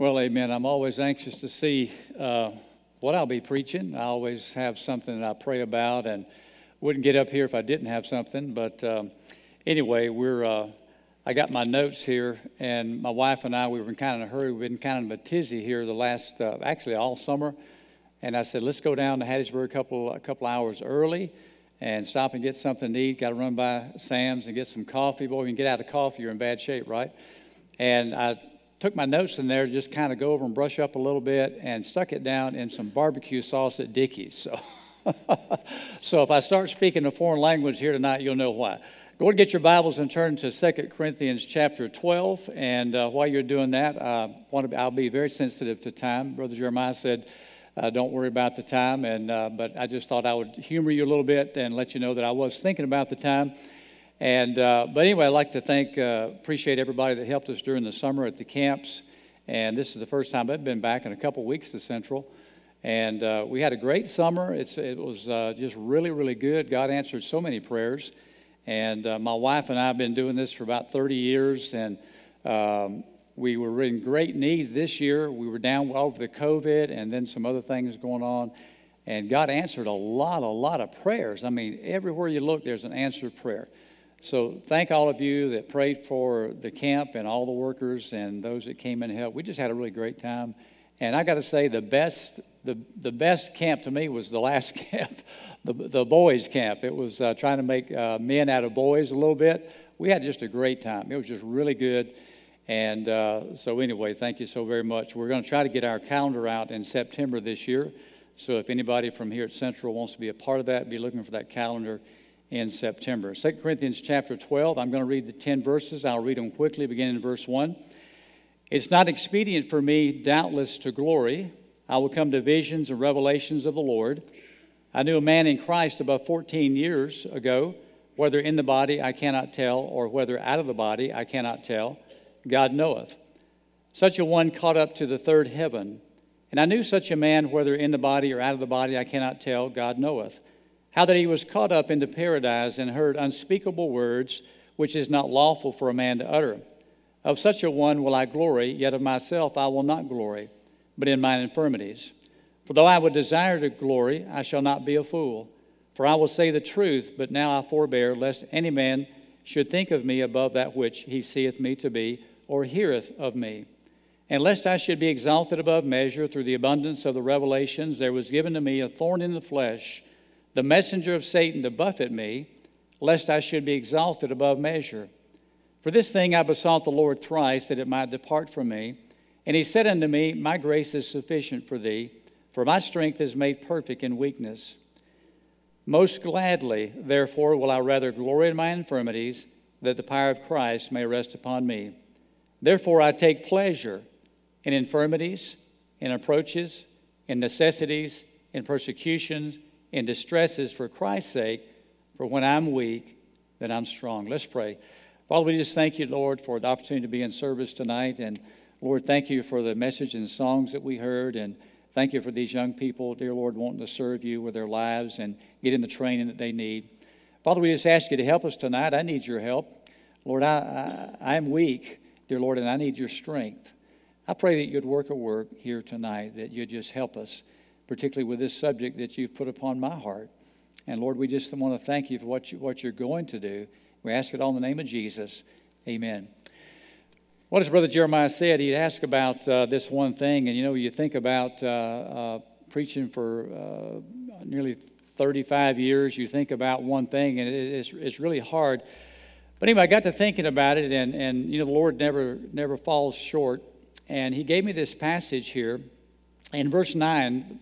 Well, amen. I'm always anxious to see uh, what I'll be preaching. I always have something that I pray about and wouldn't get up here if I didn't have something. But um, anyway, we're. Uh, I got my notes here, and my wife and I, we were in kind of a hurry. We've been kind of a tizzy here the last, uh, actually all summer. And I said, let's go down to Hattiesburg a couple, a couple hours early and stop and get something to eat. Got to run by Sam's and get some coffee. Boy, you can get out of coffee, you're in bad shape, right? And I took my notes in there, just kind of go over and brush up a little bit, and stuck it down in some barbecue sauce at Dickey's. So, so if I start speaking a foreign language here tonight, you'll know why. Go and get your Bibles and turn to 2 Corinthians chapter 12. And uh, while you're doing that, uh, to, I'll be very sensitive to time. Brother Jeremiah said, uh, don't worry about the time. And, uh, but I just thought I would humor you a little bit and let you know that I was thinking about the time. And, uh, but anyway, I'd like to thank, uh, appreciate everybody that helped us during the summer at the camps. And this is the first time I've been back in a couple weeks to Central. And uh, we had a great summer. It's, it was uh, just really, really good. God answered so many prayers. And uh, my wife and I have been doing this for about 30 years. And um, we were in great need this year. We were down over the COVID and then some other things going on. And God answered a lot, a lot of prayers. I mean, everywhere you look, there's an answered prayer. So thank all of you that prayed for the camp and all the workers and those that came in to help. We just had a really great time. And I got to say, the best, the, the best camp to me was the last camp, the, the boys' camp. It was uh, trying to make uh, men out of boys a little bit. We had just a great time. It was just really good. And uh, so, anyway, thank you so very much. We're going to try to get our calendar out in September this year. So, if anybody from here at Central wants to be a part of that, be looking for that calendar in September. 2 Corinthians chapter 12, I'm going to read the 10 verses. I'll read them quickly, beginning in verse 1. It's not expedient for me, doubtless, to glory. I will come to visions and revelations of the Lord. I knew a man in Christ about 14 years ago, whether in the body I cannot tell, or whether out of the body I cannot tell. God knoweth. Such a one caught up to the third heaven. And I knew such a man, whether in the body or out of the body, I cannot tell, God knoweth how that he was caught up into paradise and heard unspeakable words which is not lawful for a man to utter. Of such a one will I glory, yet of myself I will not glory, but in mine infirmities. For though I would desire to glory, I shall not be a fool. For I will say the truth, but now I forbear, lest any man should think of me above that which he seeth me to be, or heareth of me. And lest I should be exalted above measure through the abundance of the revelations, there was given to me a thorn in the flesh the messenger of Satan to buffet me, lest I should be exalted above measure. For this thing I besought the Lord thrice that it might depart from me. And he said unto me, My grace is sufficient for thee, for my strength is made perfect in weakness. Most gladly, therefore, will I rather glory in my infirmities, that the power of Christ may rest upon me. Therefore, I take pleasure in infirmities, in approaches, in necessities, in persecutions in distresses for Christ's sake, for when I'm weak, then I'm strong. Let's pray. Father, we just thank you, Lord, for the opportunity to be in service tonight. And Lord, thank you for the message and songs that we heard. And thank you for these young people, dear Lord, wanting to serve you with their lives and getting the training that they need. Father, we just ask you to help us tonight. I need your help. Lord, I, I, I'm weak, dear Lord, and I need your strength. I pray that you'd work a work here tonight, that you'd just help us particularly with this subject that you've put upon my heart. And Lord, we just want to thank you for what, you, what you're going to do. We ask it all in the name of Jesus. Amen. What as Brother Jeremiah said, he asked about uh, this one thing. And you know, you think about uh, uh, preaching for uh, nearly 35 years, you think about one thing, and it, it's, it's really hard. But anyway, I got to thinking about it, and, and you know, the Lord never, never falls short. And he gave me this passage here. In verse 9,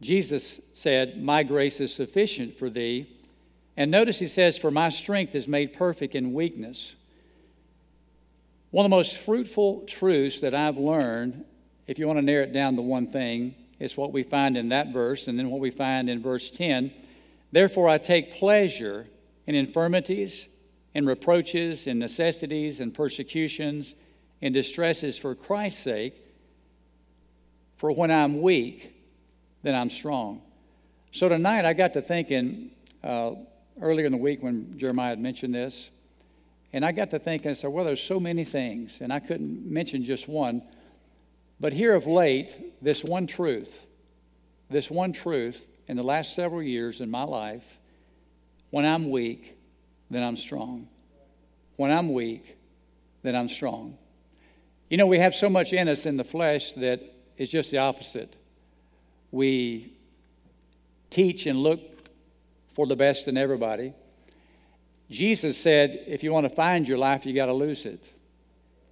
Jesus said, My grace is sufficient for thee. And notice he says, For my strength is made perfect in weakness. One of the most fruitful truths that I've learned, if you want to narrow it down to one thing, is what we find in that verse and then what we find in verse 10. Therefore, I take pleasure in infirmities, in reproaches, in necessities, in persecutions, in distresses for Christ's sake. For when I'm weak, then I'm strong. So tonight I got to thinking uh, earlier in the week when Jeremiah had mentioned this, and I got to thinking, I said, well, there's so many things, and I couldn't mention just one. But here of late, this one truth, this one truth in the last several years in my life, when I'm weak, then I'm strong. When I'm weak, then I'm strong. You know, we have so much in us in the flesh that it's just the opposite. We teach and look for the best in everybody. Jesus said, if you want to find your life, you got to lose it.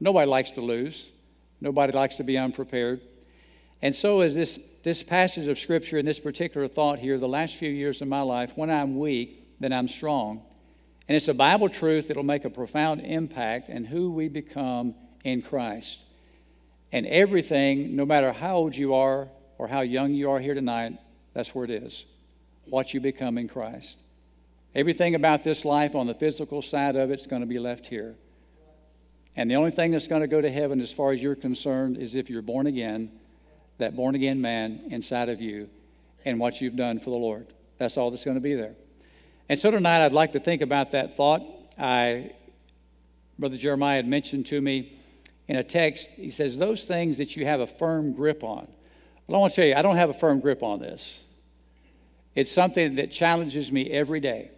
Nobody likes to lose. Nobody likes to be unprepared. And so is this, this passage of Scripture and this particular thought here, the last few years of my life, when I'm weak, then I'm strong. And it's a Bible truth that will make a profound impact in who we become in Christ. And everything, no matter how old you are or how young you are here tonight, that's where it is what you become in Christ. Everything about this life on the physical side of it's going to be left here. And the only thing that's going to go to heaven, as far as you're concerned, is if you're born again, that born again man inside of you, and what you've done for the Lord. That's all that's going to be there. And so tonight, I'd like to think about that thought. I, Brother Jeremiah had mentioned to me in a text, he says, Those things that you have a firm grip on. Well, I want to tell you, I don't have a firm grip on this. It's something that challenges me every day.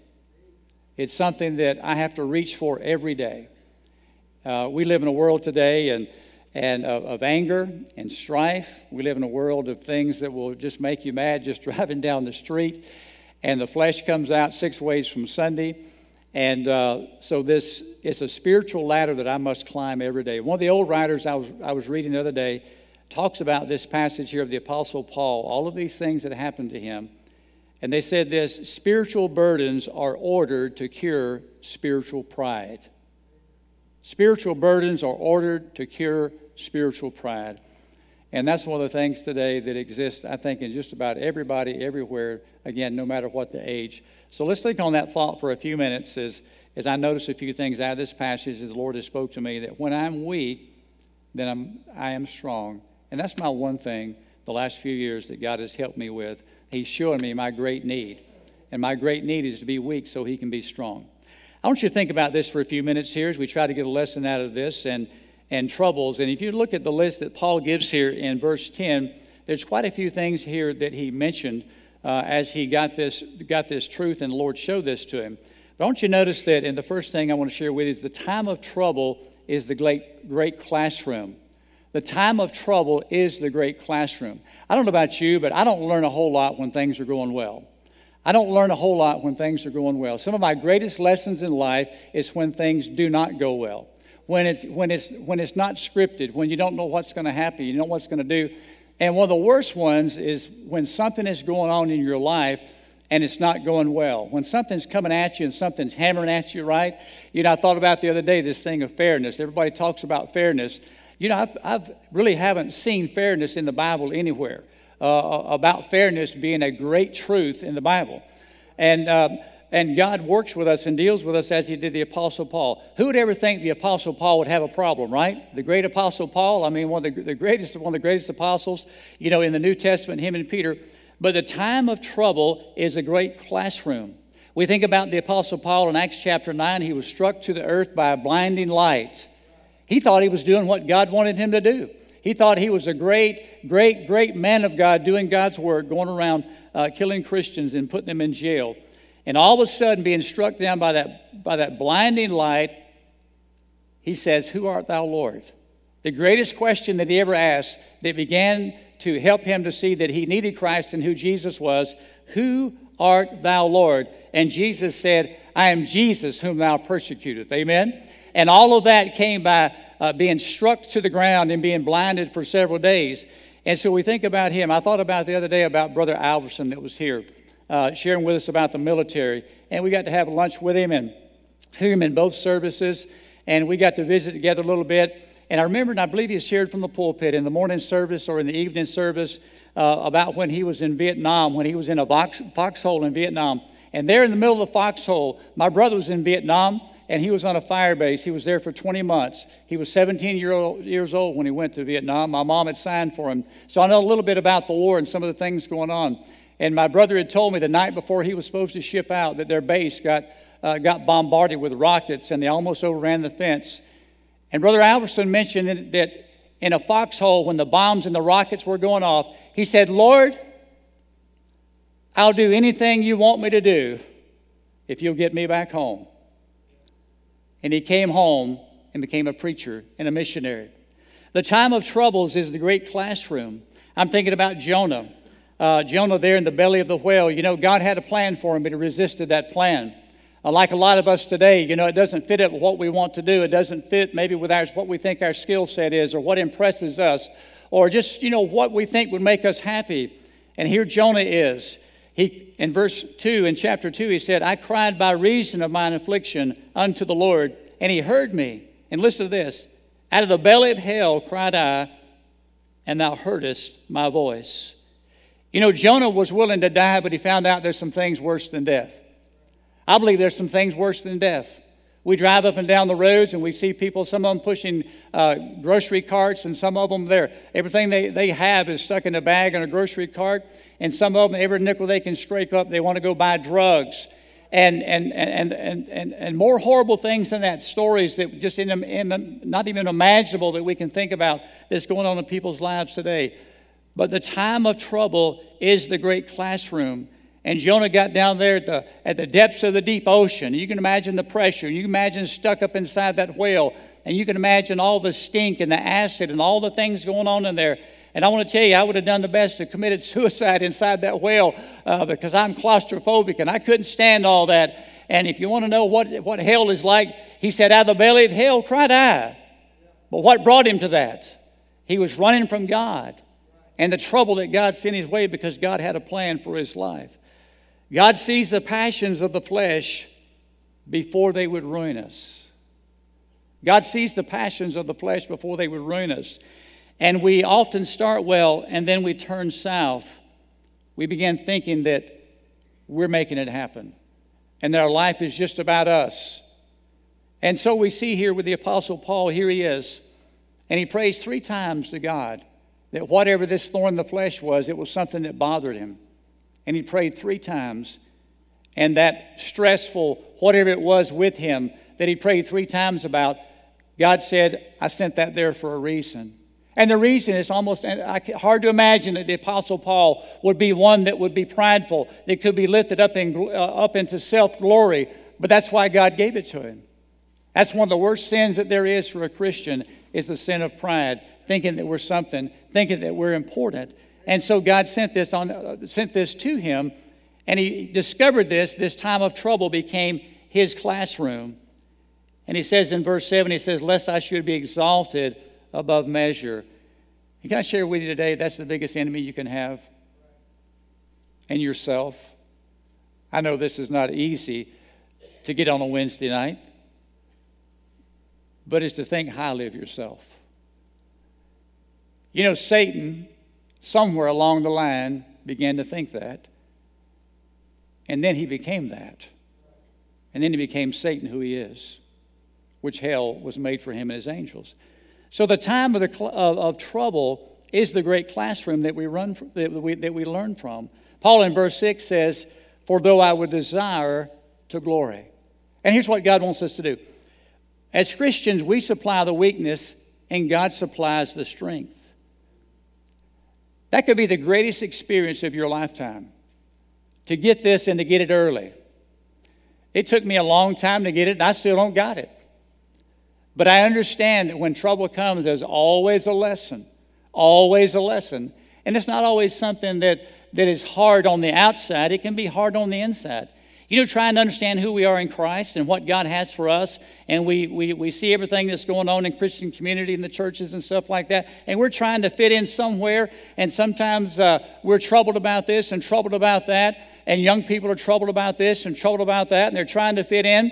It's something that I have to reach for every day. Uh, we live in a world today and, and of, of, anger and strife. We live in a world of things that will just make you mad just driving down the street. And the flesh comes out six ways from Sunday. And uh, so this is a spiritual ladder that I must climb every day. One of the old writers I was, I was reading the other day talks about this passage here of the Apostle Paul, all of these things that happened to him. And they said this spiritual burdens are ordered to cure spiritual pride. Spiritual burdens are ordered to cure spiritual pride. And that's one of the things today that exists, I think, in just about everybody, everywhere, again, no matter what the age. So let's think on that thought for a few minutes as, as I notice a few things out of this passage as the Lord has spoke to me that when I'm weak, then I'm, I am strong. And that's my one thing the last few years that God has helped me with He's showing me my great need. And my great need is to be weak so he can be strong. I want you to think about this for a few minutes here as we try to get a lesson out of this and, and troubles. And if you look at the list that Paul gives here in verse 10, there's quite a few things here that he mentioned uh, as he got this, got this truth and the Lord showed this to him. But I want you to notice that, and the first thing I want to share with you is the time of trouble is the great, great classroom. The time of trouble is the great classroom. I don't know about you, but I don't learn a whole lot when things are going well. I don't learn a whole lot when things are going well. Some of my greatest lessons in life is when things do not go well. When it's, when it's, when it's not scripted, when you don't know what's going to happen, you don't know what's going to do. And one of the worst ones is when something is going on in your life and it's not going well. When something's coming at you and something's hammering at you, right? You know, I thought about the other day this thing of fairness. Everybody talks about fairness. You know, I've, I've really haven't seen fairness in the Bible anywhere. Uh, about fairness being a great truth in the Bible. And, um, and God works with us and deals with us as He did the Apostle Paul. Who would ever think the Apostle Paul would have a problem, right? The great Apostle Paul, I mean, one of the, the greatest, one of the greatest apostles, you know, in the New Testament, him and Peter. But the time of trouble is a great classroom. We think about the Apostle Paul in Acts chapter 9. He was struck to the earth by a blinding light. He thought he was doing what God wanted him to do. He thought he was a great, great, great man of God doing God's work, going around uh, killing Christians and putting them in jail. And all of a sudden, being struck down by that, by that blinding light, he says, Who art thou, Lord? The greatest question that he ever asked that began to help him to see that he needed Christ and who Jesus was Who art thou, Lord? And Jesus said, I am Jesus whom thou persecutest. Amen? And all of that came by uh, being struck to the ground and being blinded for several days. And so we think about him. I thought about the other day about Brother Alverson that was here, uh, sharing with us about the military. And we got to have lunch with him and hear him in both services. And we got to visit together a little bit. And I remember, and I believe he shared from the pulpit in the morning service or in the evening service uh, about when he was in Vietnam, when he was in a fox, foxhole in Vietnam. And there in the middle of the foxhole, my brother was in Vietnam and he was on a fire base. He was there for 20 months. He was 17 year old, years old when he went to Vietnam. My mom had signed for him. So I know a little bit about the war and some of the things going on. And my brother had told me the night before he was supposed to ship out that their base got, uh, got bombarded with rockets and they almost overran the fence. And Brother Alverson mentioned that in a foxhole when the bombs and the rockets were going off. He said, Lord, I'll do anything you want me to do if you'll get me back home. And he came home and became a preacher and a missionary. The time of troubles is the great classroom. I'm thinking about Jonah. Uh, Jonah there in the belly of the whale. You know, God had a plan for him, but he resisted that plan. Uh, like a lot of us today, you know, it doesn't fit with what we want to do. It doesn't fit maybe with our, what we think our skill set is or what impresses us or just, you know, what we think would make us happy. And here Jonah is. He, in verse 2, in chapter 2, he said, I cried by reason of mine affliction unto the Lord, and he heard me. And listen to this Out of the belly of hell cried I, and thou heardest my voice. You know, Jonah was willing to die, but he found out there's some things worse than death. I believe there's some things worse than death. We drive up and down the roads and we see people, some of them pushing uh, grocery carts, and some of them there. Everything they, they have is stuck in a bag in a grocery cart, and some of them, every nickel they can scrape up, they want to go buy drugs. And, and, and, and, and, and more horrible things than that, stories that just in, in, not even imaginable that we can think about that's going on in people's lives today. But the time of trouble is the great classroom. And Jonah got down there at the, at the depths of the deep ocean. You can imagine the pressure. You can imagine stuck up inside that whale. And you can imagine all the stink and the acid and all the things going on in there. And I want to tell you, I would have done the best to committed suicide inside that whale uh, because I'm claustrophobic and I couldn't stand all that. And if you want to know what, what hell is like, he said, Out of the belly of hell cried I. But what brought him to that? He was running from God and the trouble that God sent his way because God had a plan for his life. God sees the passions of the flesh before they would ruin us. God sees the passions of the flesh before they would ruin us. And we often start well and then we turn south. We begin thinking that we're making it happen and that our life is just about us. And so we see here with the Apostle Paul, here he is, and he prays three times to God that whatever this thorn in the flesh was, it was something that bothered him. And he prayed three times. And that stressful, whatever it was with him that he prayed three times about, God said, I sent that there for a reason. And the reason is almost hard to imagine that the Apostle Paul would be one that would be prideful, that could be lifted up, in, uh, up into self glory, but that's why God gave it to him. That's one of the worst sins that there is for a Christian is the sin of pride, thinking that we're something, thinking that we're important. And so God sent this, on, uh, sent this to him, and he discovered this. This time of trouble became his classroom. And he says in verse 7, he says, Lest I should be exalted above measure. And can I share with you today that's the biggest enemy you can have? And yourself. I know this is not easy to get on a Wednesday night, but it's to think highly of yourself. You know, Satan, somewhere along the line, began to think that. And then he became that. And then he became Satan, who he is, which hell was made for him and his angels. So the time of, the, of, of trouble is the great classroom that we, run that, we, that we learn from. Paul in verse 6 says, For though I would desire to glory. And here's what God wants us to do. As Christians, we supply the weakness, and God supplies the strength. That could be the greatest experience of your lifetime to get this and to get it early. It took me a long time to get it, and I still don't got it. But I understand that when trouble comes, there's always a lesson, always a lesson. And it's not always something that, that is hard on the outside, it can be hard on the inside. You know, trying to understand who we are in Christ and what God has for us. And we, we, we see everything that's going on in Christian community and the churches and stuff like that. And we're trying to fit in somewhere. And sometimes uh, we're troubled about this and troubled about that. And young people are troubled about this and troubled about that. And they're trying to fit in.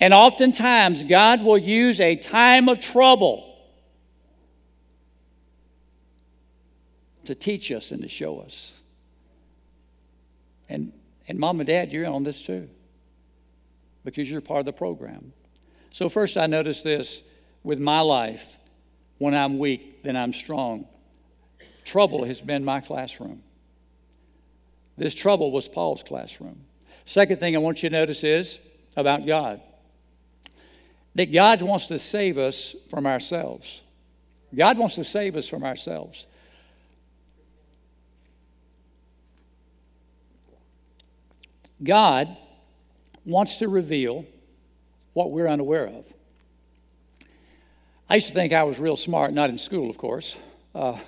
And oftentimes, God will use a time of trouble to teach us and to show us. And and mom and dad, you're in on this too because you're part of the program. So, first, I notice this with my life when I'm weak, then I'm strong. Trouble has been my classroom. This trouble was Paul's classroom. Second thing I want you to notice is about God that God wants to save us from ourselves. God wants to save us from ourselves. God wants to reveal what we're unaware of. I used to think I was real smart, not in school, of course. Uh,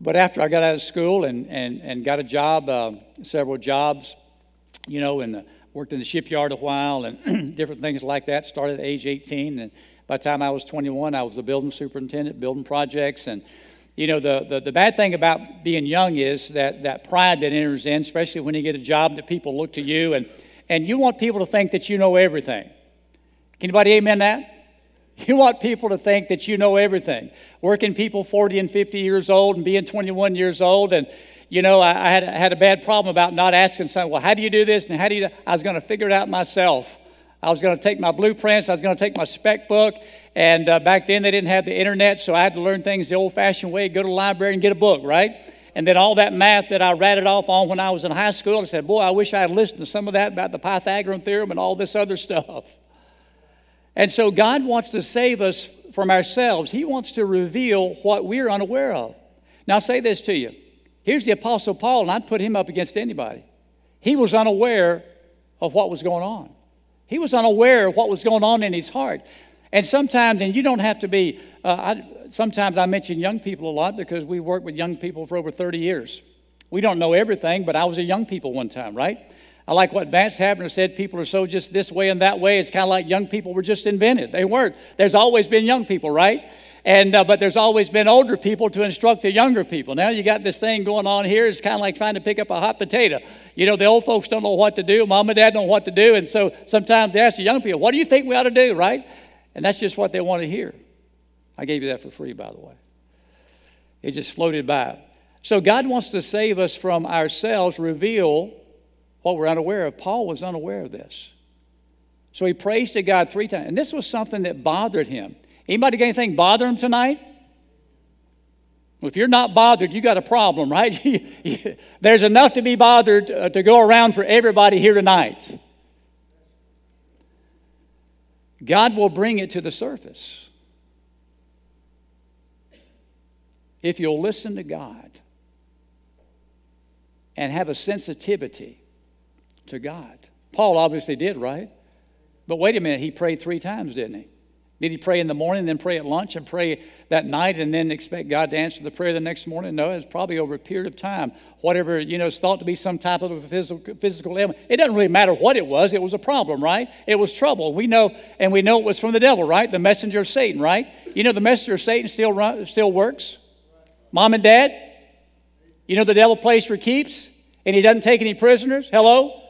but after I got out of school and, and, and got a job, uh, several jobs, you know, and worked in the shipyard a while and different things like that, started at age 18. And by the time I was 21, I was a building superintendent, building projects. And, you know, the, the, the bad thing about being young is that, that pride that enters in, especially when you get a job that people look to you and, and you want people to think that you know everything. Can anybody amen that? You want people to think that you know everything. Working people 40 and 50 years old and being 21 years old. And, you know, I, I had, had a bad problem about not asking someone, well, how do you do this? And how do you, I was going to figure it out myself. I was going to take my blueprints, I was going to take my spec book. And uh, back then they didn't have the internet, so I had to learn things the old fashioned way go to the library and get a book, right? And then all that math that I ratted off on when I was in high school, I said, boy, I wish I had listened to some of that about the Pythagorean theorem and all this other stuff. And so God wants to save us from ourselves. He wants to reveal what we're unaware of. Now, I'll say this to you. Here's the Apostle Paul, and I'd put him up against anybody. He was unaware of what was going on. He was unaware of what was going on in his heart. And sometimes, and you don't have to be, uh, I, sometimes I mention young people a lot because we worked with young people for over 30 years. We don't know everything, but I was a young people one time, right? I like what Vance Havner said people are so just this way and that way. It's kind of like young people were just invented. They weren't. There's always been young people, right? And, uh, but there's always been older people to instruct the younger people. Now you got this thing going on here. It's kind of like trying to pick up a hot potato. You know, the old folks don't know what to do. Mom and dad don't know what to do. And so sometimes they ask the young people, what do you think we ought to do, right? And that's just what they want to hear. I gave you that for free, by the way. It just floated by. So God wants to save us from ourselves, reveal what we're unaware of. Paul was unaware of this. So he prays to God three times. And this was something that bothered him. Anybody got anything bother him tonight? If you're not bothered, you got a problem, right? There's enough to be bothered uh, to go around for everybody here tonight. God will bring it to the surface. If you'll listen to God and have a sensitivity to God. Paul obviously did, right? But wait a minute, he prayed three times, didn't he? Did he pray in the morning, and then pray at lunch, and pray that night, and then expect God to answer the prayer the next morning? No, it's probably over a period of time. Whatever, you know, is thought to be some type of physical, physical ailment. It doesn't really matter what it was. It was a problem, right? It was trouble. We know, and we know it was from the devil, right? The messenger of Satan, right? You know, the messenger of Satan still, run, still works. Mom and dad, you know, the devil plays for keeps, and he doesn't take any prisoners. Hello?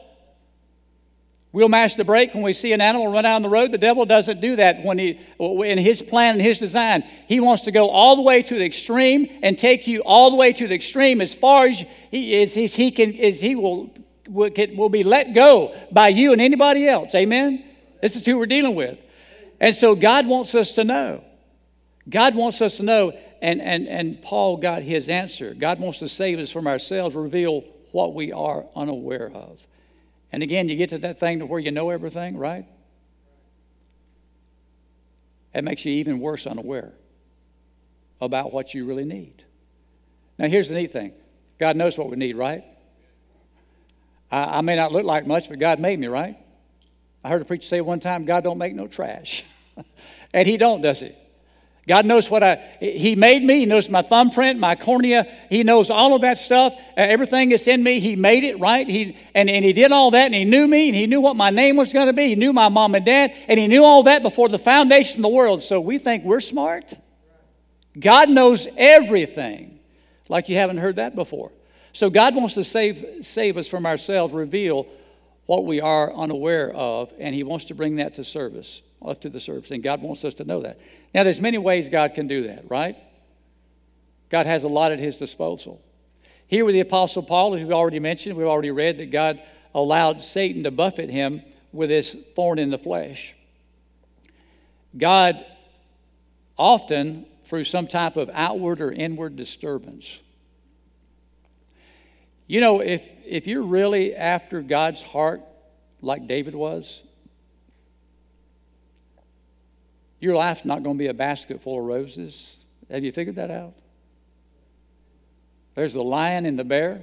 We'll mash the brake when we see an animal run down the road. The devil doesn't do that when he, in his plan and his design. He wants to go all the way to the extreme and take you all the way to the extreme as far as he, is, as he can, as he will, will, will be let go by you and anybody else. Amen? This is who we're dealing with. And so God wants us to know. God wants us to know, and, and, and Paul got his answer. God wants to save us from ourselves, reveal what we are unaware of. And again, you get to that thing to where you know everything, right? It makes you even worse unaware about what you really need. Now, here's the neat thing God knows what we need, right? I, I may not look like much, but God made me, right? I heard a preacher say one time, God don't make no trash. and he don't, does he? God knows what I, He made me. He knows my thumbprint, my cornea. He knows all of that stuff. Uh, everything that's in me, He made it, right? He, and, and He did all that, and He knew me, and He knew what my name was going to be. He knew my mom and dad, and He knew all that before the foundation of the world. So we think we're smart. God knows everything, like you haven't heard that before. So God wants to save, save us from ourselves, reveal what we are unaware of, and He wants to bring that to service, up to the service. And God wants us to know that. Now, there's many ways God can do that, right? God has a lot at his disposal. Here with the Apostle Paul, as we've already mentioned, we've already read that God allowed Satan to buffet him with his thorn in the flesh. God often, through some type of outward or inward disturbance. You know, if, if you're really after God's heart, like David was, your life's not going to be a basket full of roses. Have you figured that out? There's the lion and the bear.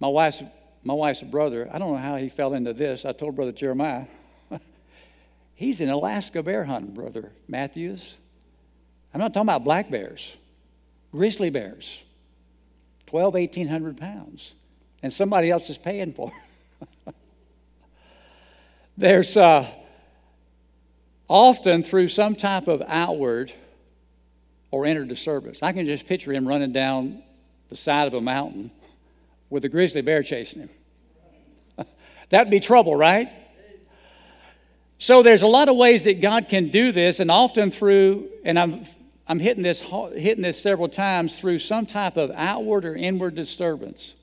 My wife's, my wife's brother, I don't know how he fell into this. I told Brother Jeremiah. He's in Alaska bear hunting, Brother Matthews. I'm not talking about black bears, grizzly bears, 12, 1,800 pounds. And somebody else is paying for it. There's uh, often through some type of outward or inner disturbance. I can just picture him running down the side of a mountain with a grizzly bear chasing him. That'd be trouble, right? So there's a lot of ways that God can do this, and often through, and I'm I'm hitting this, hitting this several times through some type of outward or inward disturbance.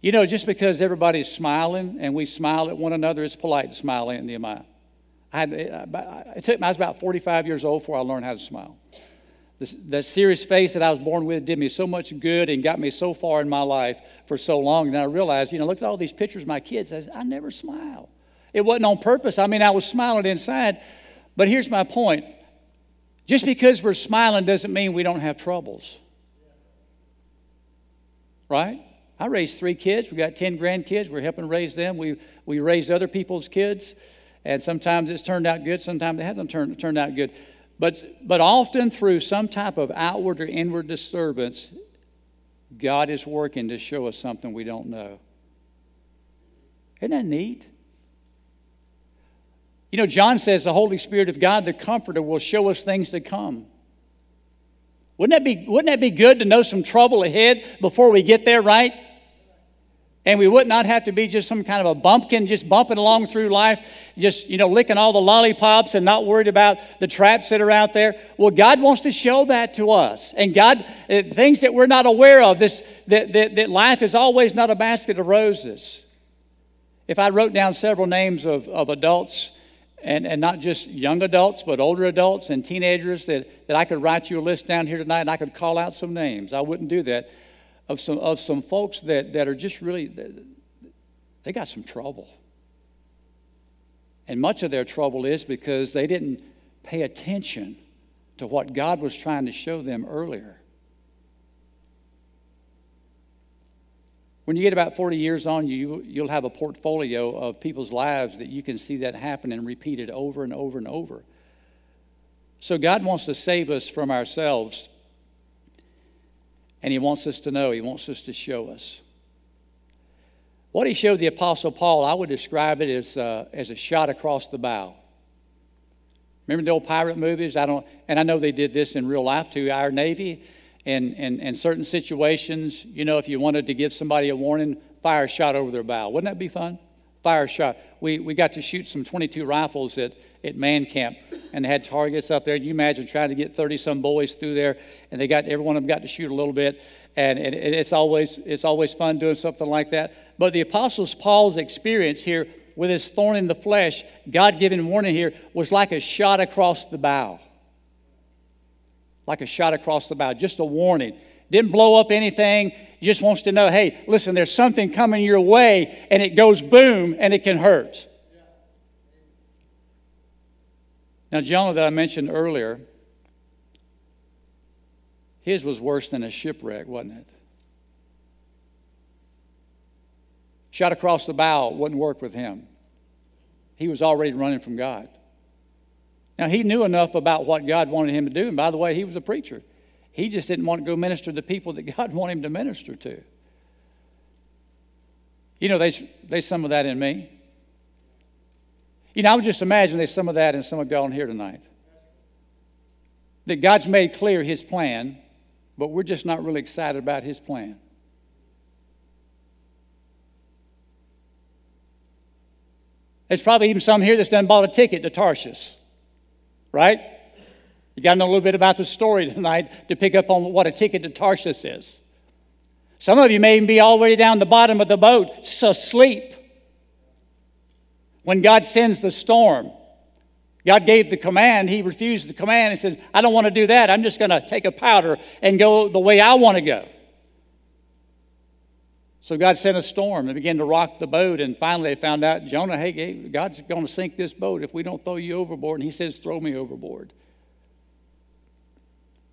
You know, just because everybody's smiling and we smile at one another, it's polite to smile at Nehemiah. I, it took I was about 45 years old before I learned how to smile. The serious face that I was born with did me so much good and got me so far in my life for so long. And I realized, you know, look at all these pictures of my kids. I, I never smile. It wasn't on purpose. I mean, I was smiling inside. But here's my point just because we're smiling doesn't mean we don't have troubles. Right? I raised three kids. We got 10 grandkids. We're helping raise them. We, we raised other people's kids. And sometimes it's turned out good, sometimes it hasn't turned, turned out good. But, but often through some type of outward or inward disturbance, God is working to show us something we don't know. Isn't that neat? You know, John says the Holy Spirit of God, the Comforter, will show us things to come. Wouldn't that be, wouldn't that be good to know some trouble ahead before we get there, right? And we would not have to be just some kind of a bumpkin, just bumping along through life, just, you know, licking all the lollipops and not worried about the traps that are out there. Well, God wants to show that to us. And God, uh, things that we're not aware of, this, that, that, that life is always not a basket of roses. If I wrote down several names of, of adults and, and not just young adults, but older adults and teenagers that, that I could write you a list down here tonight and I could call out some names. I wouldn't do that. Of some, of some folks that, that are just really, they got some trouble. And much of their trouble is because they didn't pay attention to what God was trying to show them earlier. When you get about 40 years on, you, you'll have a portfolio of people's lives that you can see that happen and repeated over and over and over. So God wants to save us from ourselves, and He wants us to know, He wants us to show us. What He showed the Apostle Paul, I would describe it as, uh, as a shot across the bow. Remember the old pirate movies? I don't, and I know they did this in real life too. Our Navy, in, in, in certain situations, you know, if you wanted to give somebody a warning, fire a shot over their bow. Wouldn't that be fun? Fire a shot. We, we got to shoot some 22 rifles at, at man camp, and they had targets up there. You imagine trying to get 30 some boys through there, and they got every one of them got to shoot a little bit, and, it's always it's always fun doing something like that. But the Apostles Paul's experience here with his thorn in the flesh, God given warning here, was like a shot across the bow like a shot across the bow, just a warning. Didn't blow up anything, just wants to know hey, listen, there's something coming your way, and it goes boom, and it can hurt. Now, Jonah, that I mentioned earlier, his was worse than a shipwreck, wasn't it? Shot across the bow wouldn't work with him. He was already running from God. Now, he knew enough about what God wanted him to do. And by the way, he was a preacher. He just didn't want to go minister to the people that God wanted him to minister to. You know, there's, there's some of that in me. You know, I would just imagine there's some of that in some of y'all in here tonight. That God's made clear his plan, but we're just not really excited about his plan. There's probably even some here that's done bought a ticket to Tarshish right? You got to know a little bit about the story tonight to pick up on what a ticket to Tarshish is. Some of you may even be all the way down the bottom of the boat, asleep. When God sends the storm, God gave the command, He refused the command and says, I don't want to do that. I'm just going to take a powder and go the way I want to go. So God sent a storm and began to rock the boat. And finally, they found out, Jonah, hey, God's going to sink this boat if we don't throw you overboard. And he says, throw me overboard.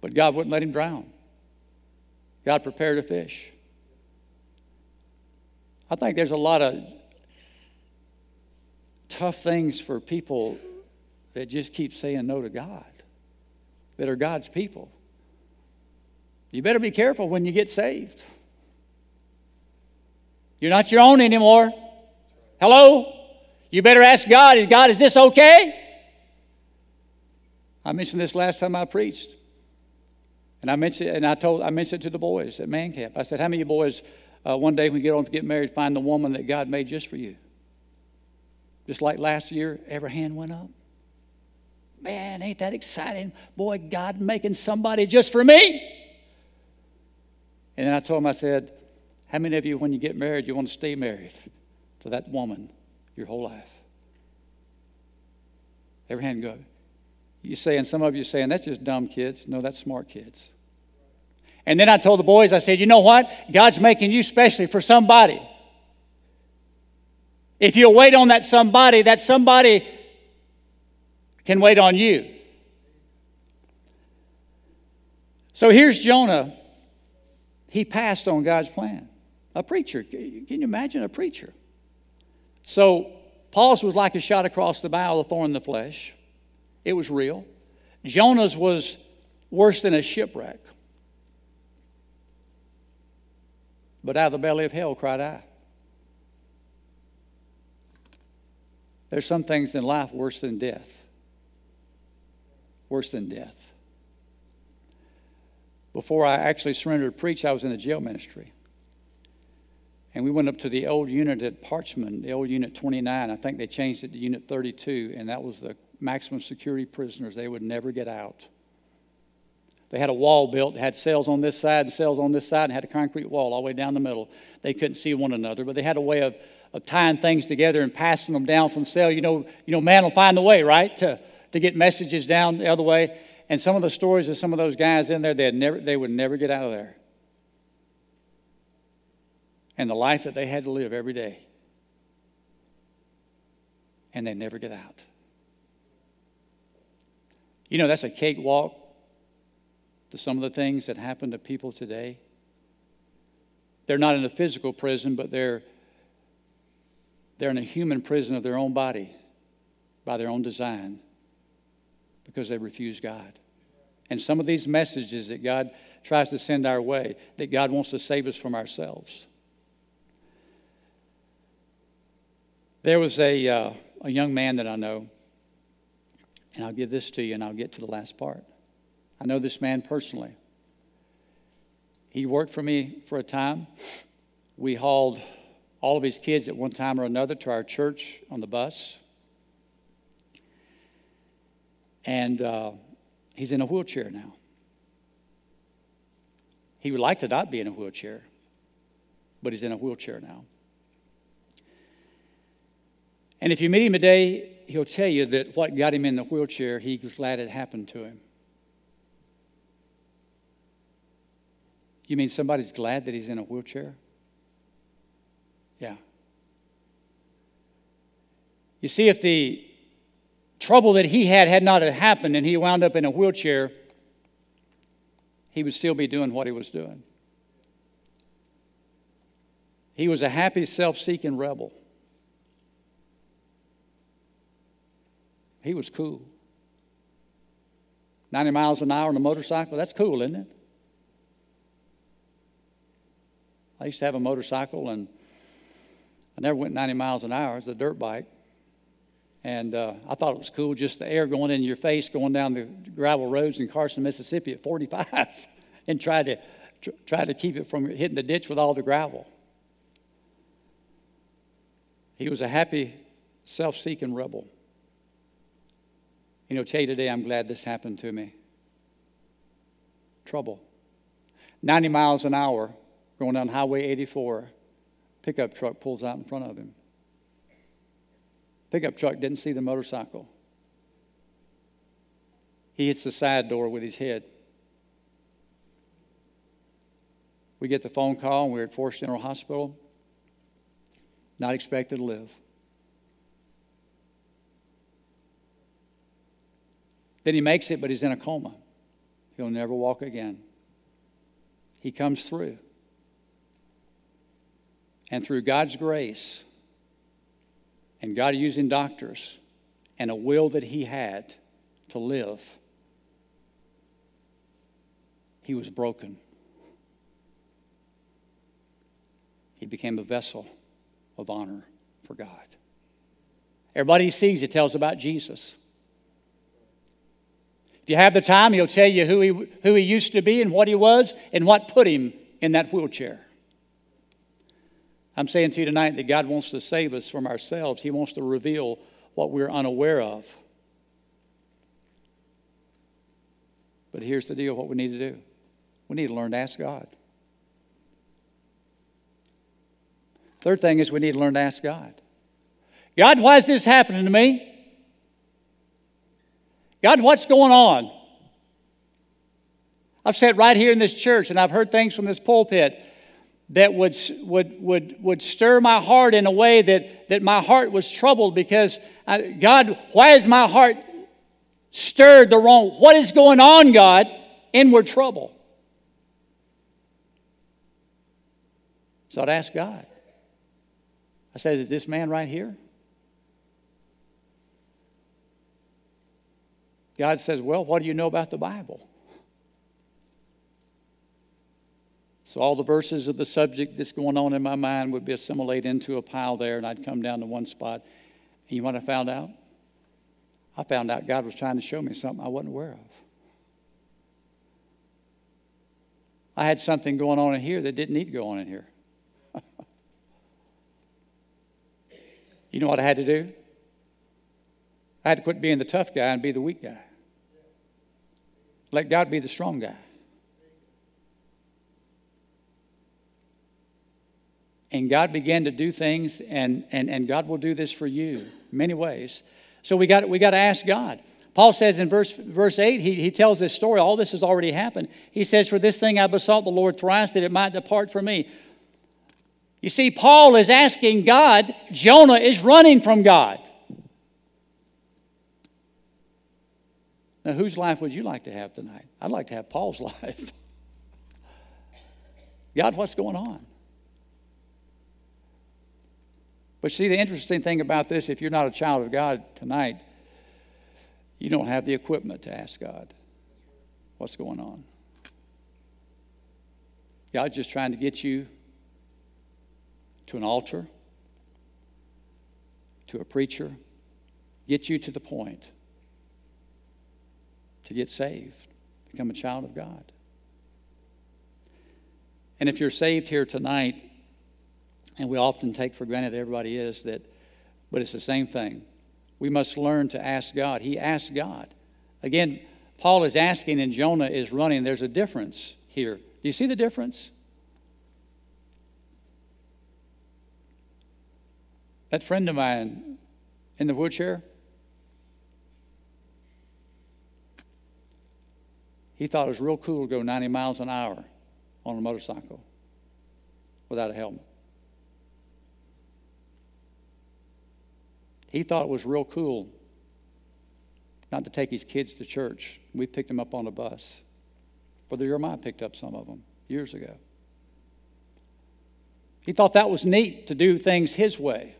But God wouldn't let him drown. God prepared a fish. I think there's a lot of tough things for people that just keep saying no to God, that are God's people. You better be careful when you get saved. You're not your own anymore. Hello? You better ask God, is God, is this okay? I mentioned this last time I preached. And I mentioned, and I told, I mentioned to the boys at man camp. I said, "How many of you boys, uh, one day when you get on to get married, find the woman that God made just for you?" Just like last year, every hand went up. Man, ain't that exciting? Boy, God making somebody just for me. And then I told him, I said, How many of you, when you get married, you want to stay married to that woman your whole life? Every hand go. You saying, some of you saying, that's just dumb kids. No, that's smart kids. And then I told the boys, I said, you know what? God's making you specially for somebody. If you'll wait on that somebody, that somebody can wait on you. So here's Jonah. He passed on God's plan. A preacher. Can you imagine a preacher? So Paul's was like a shot across the bow of the thorn in the flesh. It was real. Jonah's was worse than a shipwreck. But out of the belly of hell cried I. There's some things in life worse than death. Worse than death. Before I actually surrendered to preach, I was in the jail ministry. And we went up to the old unit at Parchman, the old unit 29. I think they changed it to unit 32, and that was the maximum security prisoners. They would never get out. They had a wall built, had cells on this side and cells on this side, and had a concrete wall all the way down the middle. They couldn't see one another, but they had a way of of tying things together and passing them down from cell. You know, you know, man will find the way, right, to, to get messages down the other way. And some of the stories of some of those guys in there, they never, they would never get out of there. And the life that they had to live every day, and they never get out. You know, that's a cakewalk to some of the things that happen to people today. They're not in a physical prison, but they're they're in a human prison of their own body by their own design because they refuse God. And some of these messages that God tries to send our way, that God wants to save us from ourselves. There was a, uh, a young man that I know, and I'll give this to you and I'll get to the last part. I know this man personally. He worked for me for a time. We hauled all of his kids at one time or another to our church on the bus. And uh, he's in a wheelchair now. He would like to not be in a wheelchair, but he's in a wheelchair now. And if you meet him today, he'll tell you that what got him in the wheelchair, he was glad it happened to him. You mean somebody's glad that he's in a wheelchair? Yeah. You see, if the trouble that he had had not happened and he wound up in a wheelchair, he would still be doing what he was doing. He was a happy, self seeking rebel. He was cool. 90 miles an hour on a motorcycle, that's cool, isn't it? I used to have a motorcycle and I never went 90 miles an hour. It's a dirt bike. And uh, I thought it was cool just the air going in your face going down the gravel roads in Carson, Mississippi at 45 and try to, tr- try to keep it from hitting the ditch with all the gravel. He was a happy, self seeking rebel. You know, tell you today, I'm glad this happened to me. Trouble. 90 miles an hour going down Highway 84 Pickup truck pulls out in front of him. Pickup truck didn't see the motorcycle. He hits the side door with his head. We get the phone call, and we're at Forest General Hospital. Not expected to live. Then he makes it, but he's in a coma. he'll never walk again. He comes through. And through God's grace, and God using doctors, and a will that he had to live, he was broken. He became a vessel of honor for God. Everybody he sees, it tells about Jesus. If you have the time, he'll tell you who he, who he used to be and what he was and what put him in that wheelchair. I'm saying to you tonight that God wants to save us from ourselves. He wants to reveal what we're unaware of. But here's the deal what we need to do we need to learn to ask God. Third thing is we need to learn to ask God God, why is this happening to me? God, what's going on? I've sat right here in this church and I've heard things from this pulpit that would, would, would, would stir my heart in a way that, that my heart was troubled because I, God, why is my heart stirred the wrong? What is going on, God? Inward trouble. So I'd ask God. I said, Is this man right here? God says, Well, what do you know about the Bible? So all the verses of the subject that's going on in my mind would be assimilated into a pile there, and I'd come down to one spot. And you know what I found out? I found out God was trying to show me something I wasn't aware of. I had something going on in here that didn't need to go on in here. you know what I had to do? I had to quit being the tough guy and be the weak guy. Let God be the strong guy. And God began to do things, and, and, and God will do this for you many ways. So we got, we got to ask God. Paul says in verse, verse 8, he, he tells this story. All this has already happened. He says, For this thing I besought the Lord thrice that it might depart from me. You see, Paul is asking God, Jonah is running from God. Now, whose life would you like to have tonight? I'd like to have Paul's life. God, what's going on? But see, the interesting thing about this, if you're not a child of God tonight, you don't have the equipment to ask God what's going on. God's just trying to get you to an altar, to a preacher, get you to the point to get saved, become a child of God. And if you're saved here tonight, and we often take for granted everybody is that, but it's the same thing. We must learn to ask God. He asked God. Again, Paul is asking and Jonah is running. There's a difference here. Do you see the difference? That friend of mine in the wheelchair, he thought it was real cool to go 90 miles an hour on a motorcycle without a helmet. He thought it was real cool not to take his kids to church. We picked them up on a bus. Brother Jeremiah picked up some of them years ago. He thought that was neat to do things his way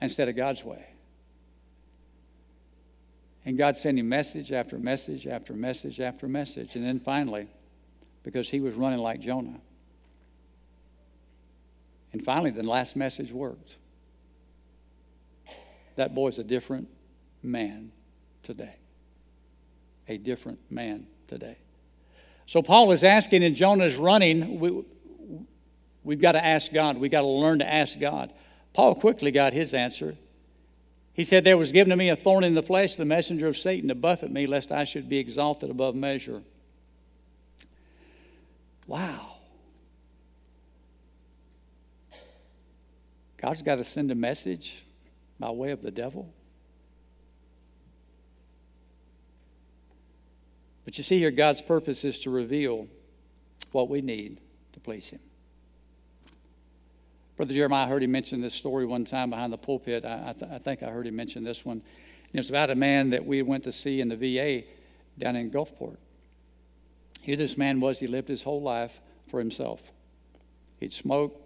instead of God's way. And God sent him message after message after message after message. And then finally, because he was running like Jonah. And finally, the last message worked. That boy's a different man today. A different man today. So Paul is asking, and Jonah is running. We, we've got to ask God. We've got to learn to ask God. Paul quickly got his answer. He said, There was given to me a thorn in the flesh, the messenger of Satan, to buffet me, lest I should be exalted above measure. Wow. God's got to send a message by way of the devil. But you see here, God's purpose is to reveal what we need to please Him. Brother Jeremiah, I heard him mention this story one time behind the pulpit. I, I, th- I think I heard him mention this one. And it was about a man that we went to see in the VA down in Gulfport. Here, this man was, he lived his whole life for himself. He'd smoked,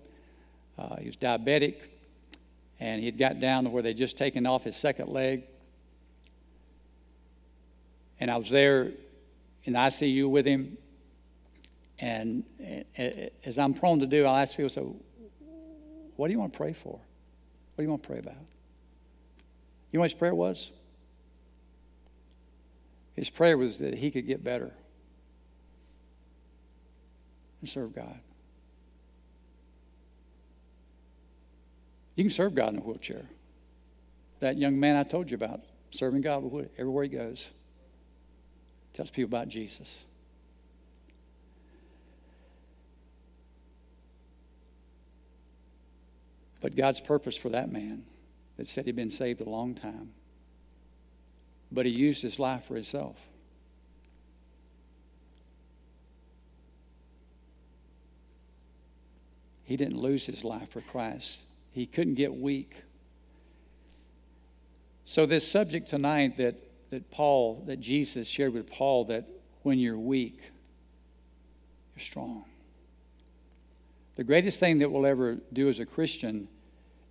uh, he was diabetic, and he'd got down to where they'd just taken off his second leg. And I was there in the ICU with him. And as I'm prone to do, I'll ask people, so what do you want to pray for? What do you want to pray about? You know what his prayer was? His prayer was that he could get better and serve God. You can serve God in a wheelchair. That young man I told you about, serving God everywhere he goes, tells people about Jesus. But God's purpose for that man that said he'd been saved a long time, but he used his life for himself. He didn't lose his life for Christ. He couldn't get weak. So, this subject tonight that, that Paul, that Jesus shared with Paul, that when you're weak, you're strong. The greatest thing that we'll ever do as a Christian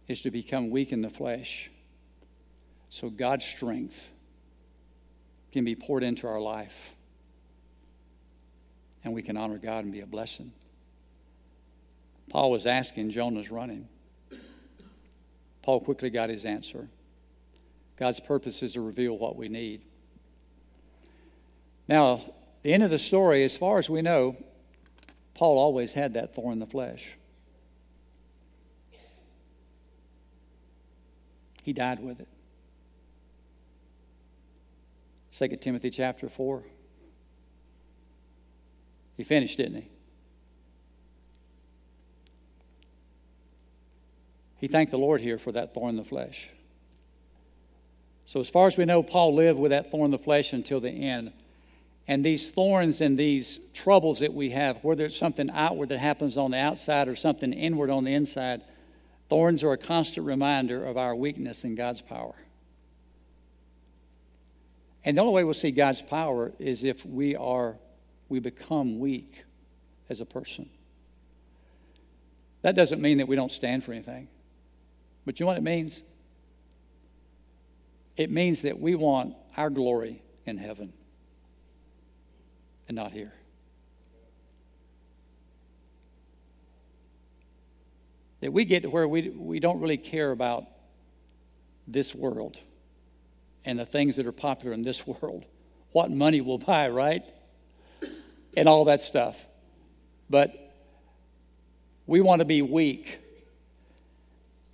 is to become weak in the flesh. So God's strength can be poured into our life. And we can honor God and be a blessing. Paul was asking, Jonah's running. Paul quickly got his answer. God's purpose is to reveal what we need. Now, the end of the story, as far as we know, Paul always had that thorn in the flesh. He died with it. 2 Timothy chapter 4. He finished, didn't he? He thanked the Lord here for that thorn in the flesh. So, as far as we know, Paul lived with that thorn in the flesh until the end. And these thorns and these troubles that we have, whether it's something outward that happens on the outside or something inward on the inside, Thorns are a constant reminder of our weakness in God's power. And the only way we'll see God's power is if we are we become weak as a person. That doesn't mean that we don't stand for anything. But you know what it means? It means that we want our glory in heaven and not here. that we get to where we, we don't really care about this world and the things that are popular in this world, what money will buy, right? And all that stuff. But we want to be weak.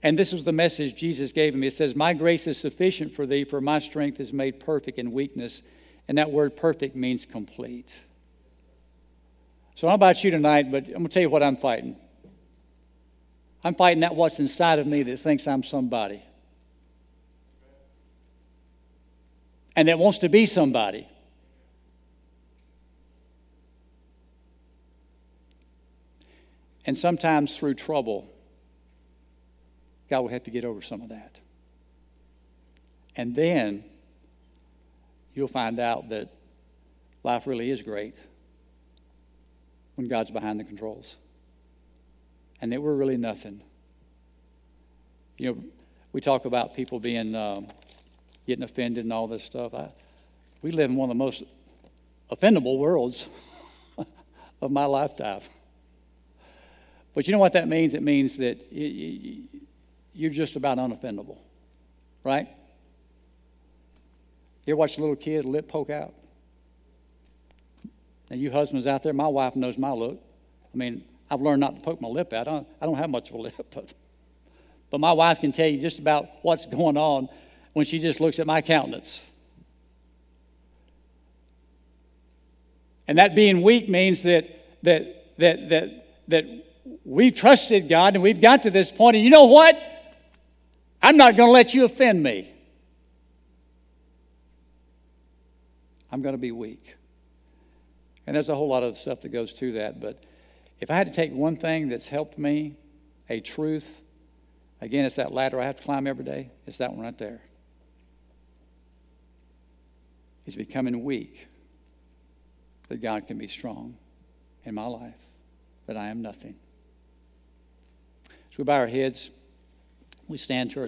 And this is the message Jesus gave him. It says, My grace is sufficient for thee, for my strength is made perfect in weakness. And that word perfect means complete. So, I don't know about you tonight, but I'm going to tell you what I'm fighting. I'm fighting that what's inside of me that thinks I'm somebody. And that wants to be somebody. And sometimes through trouble, God will have to get over some of that. And then you'll find out that life really is great when God's behind the controls and they were really nothing. You know, we talk about people being um, getting offended and all this stuff. I, we live in one of the most offendable worlds of my lifetime. But you know what that means? It means that you're just about unoffendable, right? You ever watch a little kid lip poke out? Now, you husbands out there, my wife knows my look. I mean, I've learned not to poke my lip out. I don't, I don't have much of a lip, but, but my wife can tell you just about what's going on when she just looks at my countenance. And that being weak means that that that that that we've trusted God and we've got to this point, and you know what? I'm not going to let you offend me. I'm going to be weak. And there's a whole lot of stuff that goes to that, but if I had to take one thing that's helped me, a truth, again, it's that ladder I have to climb every day. It's that one right there. It's becoming weak that God can be strong in my life, that I am nothing. So we bow our heads, we stand to our